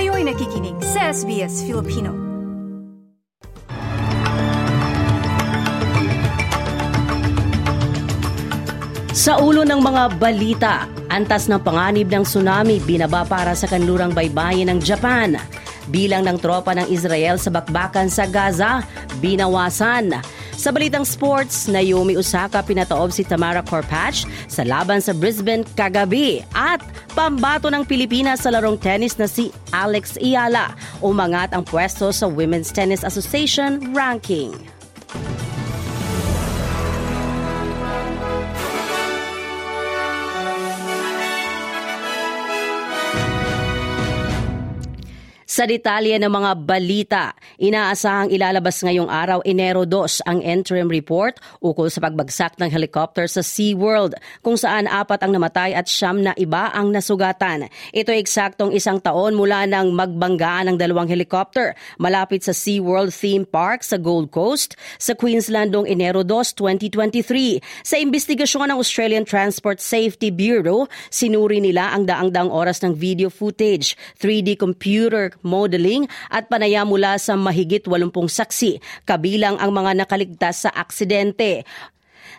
Kayo'y nakikinig sa SBS Filipino. Sa ulo ng mga balita, antas ng panganib ng tsunami binaba para sa kanlurang baybayin ng Japan. Bilang ng tropa ng Israel sa bakbakan sa Gaza, binawasan. Sa balitang sports, Naomi Osaka pinataob si Tamara Korpach sa laban sa Brisbane kagabi at pambato ng Pilipinas sa larong tennis na si Alex Iala. Umangat ang pwesto sa Women's Tennis Association ranking. Sa detalye ng mga balita, inaasahang ilalabas ngayong araw Enero 2 ang interim report ukol sa pagbagsak ng helicopter sa SeaWorld kung saan apat ang namatay at siyam na iba ang nasugatan. Ito ay eksaktong isang taon mula nang magbanggaan ng dalawang helicopter malapit sa SeaWorld Theme Park sa Gold Coast sa Queensland noong Enero 2, 2023. Sa investigasyon ng Australian Transport Safety Bureau, sinuri nila ang daang-daang oras ng video footage, 3D computer modeling at panaya mula sa mahigit 80 saksi, kabilang ang mga nakaligtas sa aksidente.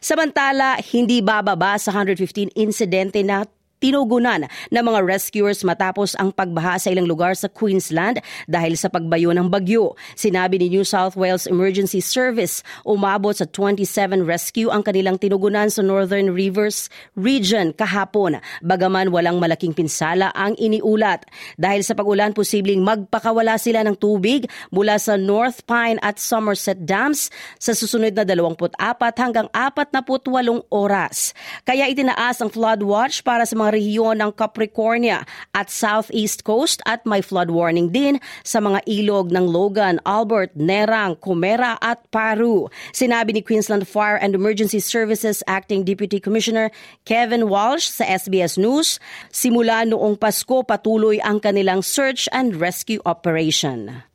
Samantala, hindi bababa sa 115 insidente na tinugunan ng mga rescuers matapos ang pagbaha sa ilang lugar sa Queensland dahil sa pagbayo ng bagyo. Sinabi ni New South Wales Emergency Service, umabot sa 27 rescue ang kanilang tinugunan sa Northern Rivers Region kahapon, bagaman walang malaking pinsala ang iniulat. Dahil sa pagulan, posibleng magpakawala sila ng tubig mula sa North Pine at Somerset Dams sa susunod na 24 hanggang 48 oras. Kaya itinaas ang flood watch para sa mga rehiyon ng Capricornia at Southeast Coast at may flood warning din sa mga ilog ng Logan, Albert, Nerang, Comera at Paru. Sinabi ni Queensland Fire and Emergency Services Acting Deputy Commissioner Kevin Walsh sa SBS News, simula noong Pasko patuloy ang kanilang search and rescue operation.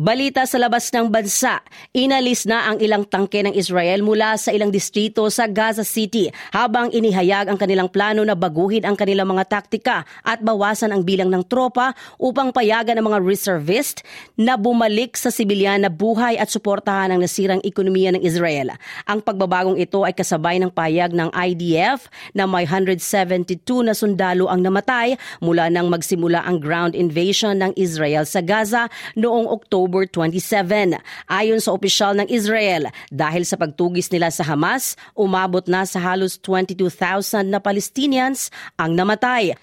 Balita sa labas ng bansa, inalis na ang ilang tangke ng Israel mula sa ilang distrito sa Gaza City habang inihayag ang kanilang plano na baguhin ang kanilang mga taktika at bawasan ang bilang ng tropa upang payagan ang mga reservist na bumalik sa sibilyan na buhay at suportahan ang nasirang ekonomiya ng Israel. Ang pagbabagong ito ay kasabay ng payag ng IDF na may 172 na sundalo ang namatay mula nang magsimula ang ground invasion ng Israel sa Gaza noong Oktober October 27. Ayon sa opisyal ng Israel, dahil sa pagtugis nila sa Hamas, umabot na sa halos 22,000 na Palestinians ang namatay.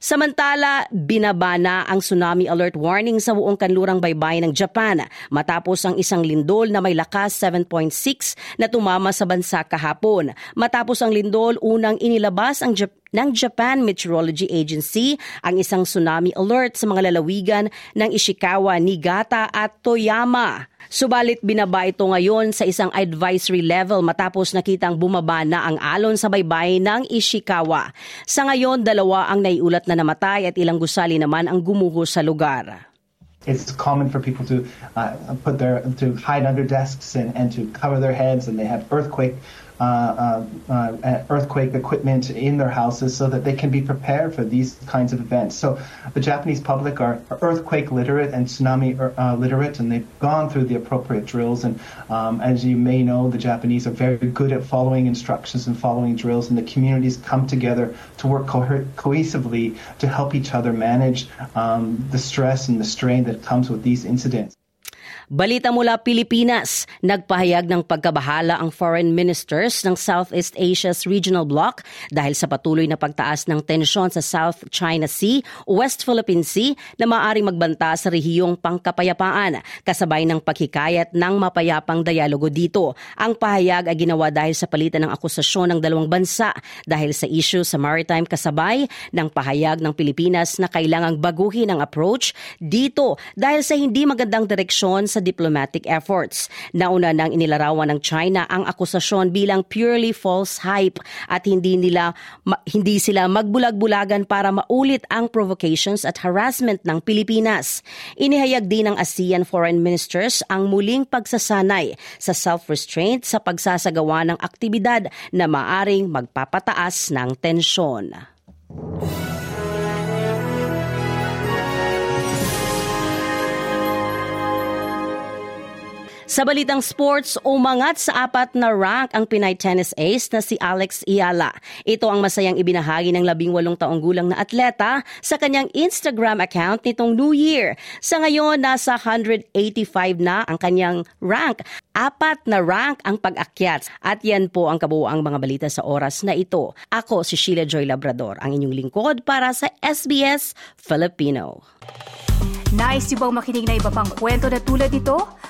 Samantala, binaba na ang tsunami alert warning sa buong kanlurang baybay ng Japan matapos ang isang lindol na may lakas 7.6 na tumama sa bansa kahapon. Matapos ang lindol, unang inilabas ang Japan ng Japan Meteorology Agency ang isang tsunami alert sa mga lalawigan ng Ishikawa, Niigata at Toyama. Subalit binaba ito ngayon sa isang advisory level matapos nakitang bumaba na ang alon sa baybay ng Ishikawa. Sa ngayon, dalawa ang naiulat na namatay at ilang gusali naman ang gumuho sa lugar. It's common for people to uh, put their to hide under desks and, and to cover their heads, and they have earthquake uh, uh, uh, earthquake equipment in their houses so that they can be prepared for these kinds of events. So the Japanese public are, earthquake literate and tsunami uh, literate, and they've gone through the appropriate drills. And um, as you may know, the Japanese are very good at following instructions and following drills, and the communities come together to work co- cohesively to help each other manage um, the stress and the strain that comes with these incidents. Balita mula Pilipinas, nagpahayag ng pagkabahala ang foreign ministers ng Southeast Asia's regional bloc dahil sa patuloy na pagtaas ng tensyon sa South China Sea, West Philippine Sea na maaaring magbanta sa rehiyong pangkapayapaan kasabay ng paghikayat ng mapayapang dialogo dito. Ang pahayag ay ginawa dahil sa palitan ng akusasyon ng dalawang bansa dahil sa issue sa maritime kasabay ng pahayag ng Pilipinas na kailangang baguhin ang approach dito dahil sa hindi magandang direksyon sa sa diplomatic efforts. Nauna nang inilarawan ng China ang akusasyon bilang purely false hype at hindi nila ma, hindi sila magbulag-bulagan para maulit ang provocations at harassment ng Pilipinas. Inihayag din ng ASEAN foreign ministers ang muling pagsasanay sa self-restraint sa pagsasagawa ng aktibidad na maaring magpapataas ng tensyon. Sa balitang sports, umangat sa apat na rank ang Pinay tennis ace na si Alex Iala. Ito ang masayang ibinahagi ng labing walong taong gulang na atleta sa kanyang Instagram account nitong New Year. Sa ngayon, nasa 185 na ang kanyang rank. Apat na rank ang pag-akyat. At yan po ang kabuuang mga balita sa oras na ito. Ako si Sheila Joy Labrador, ang inyong lingkod para sa SBS Filipino. Nice yung bang makinig na iba pang kwento na tulad ito?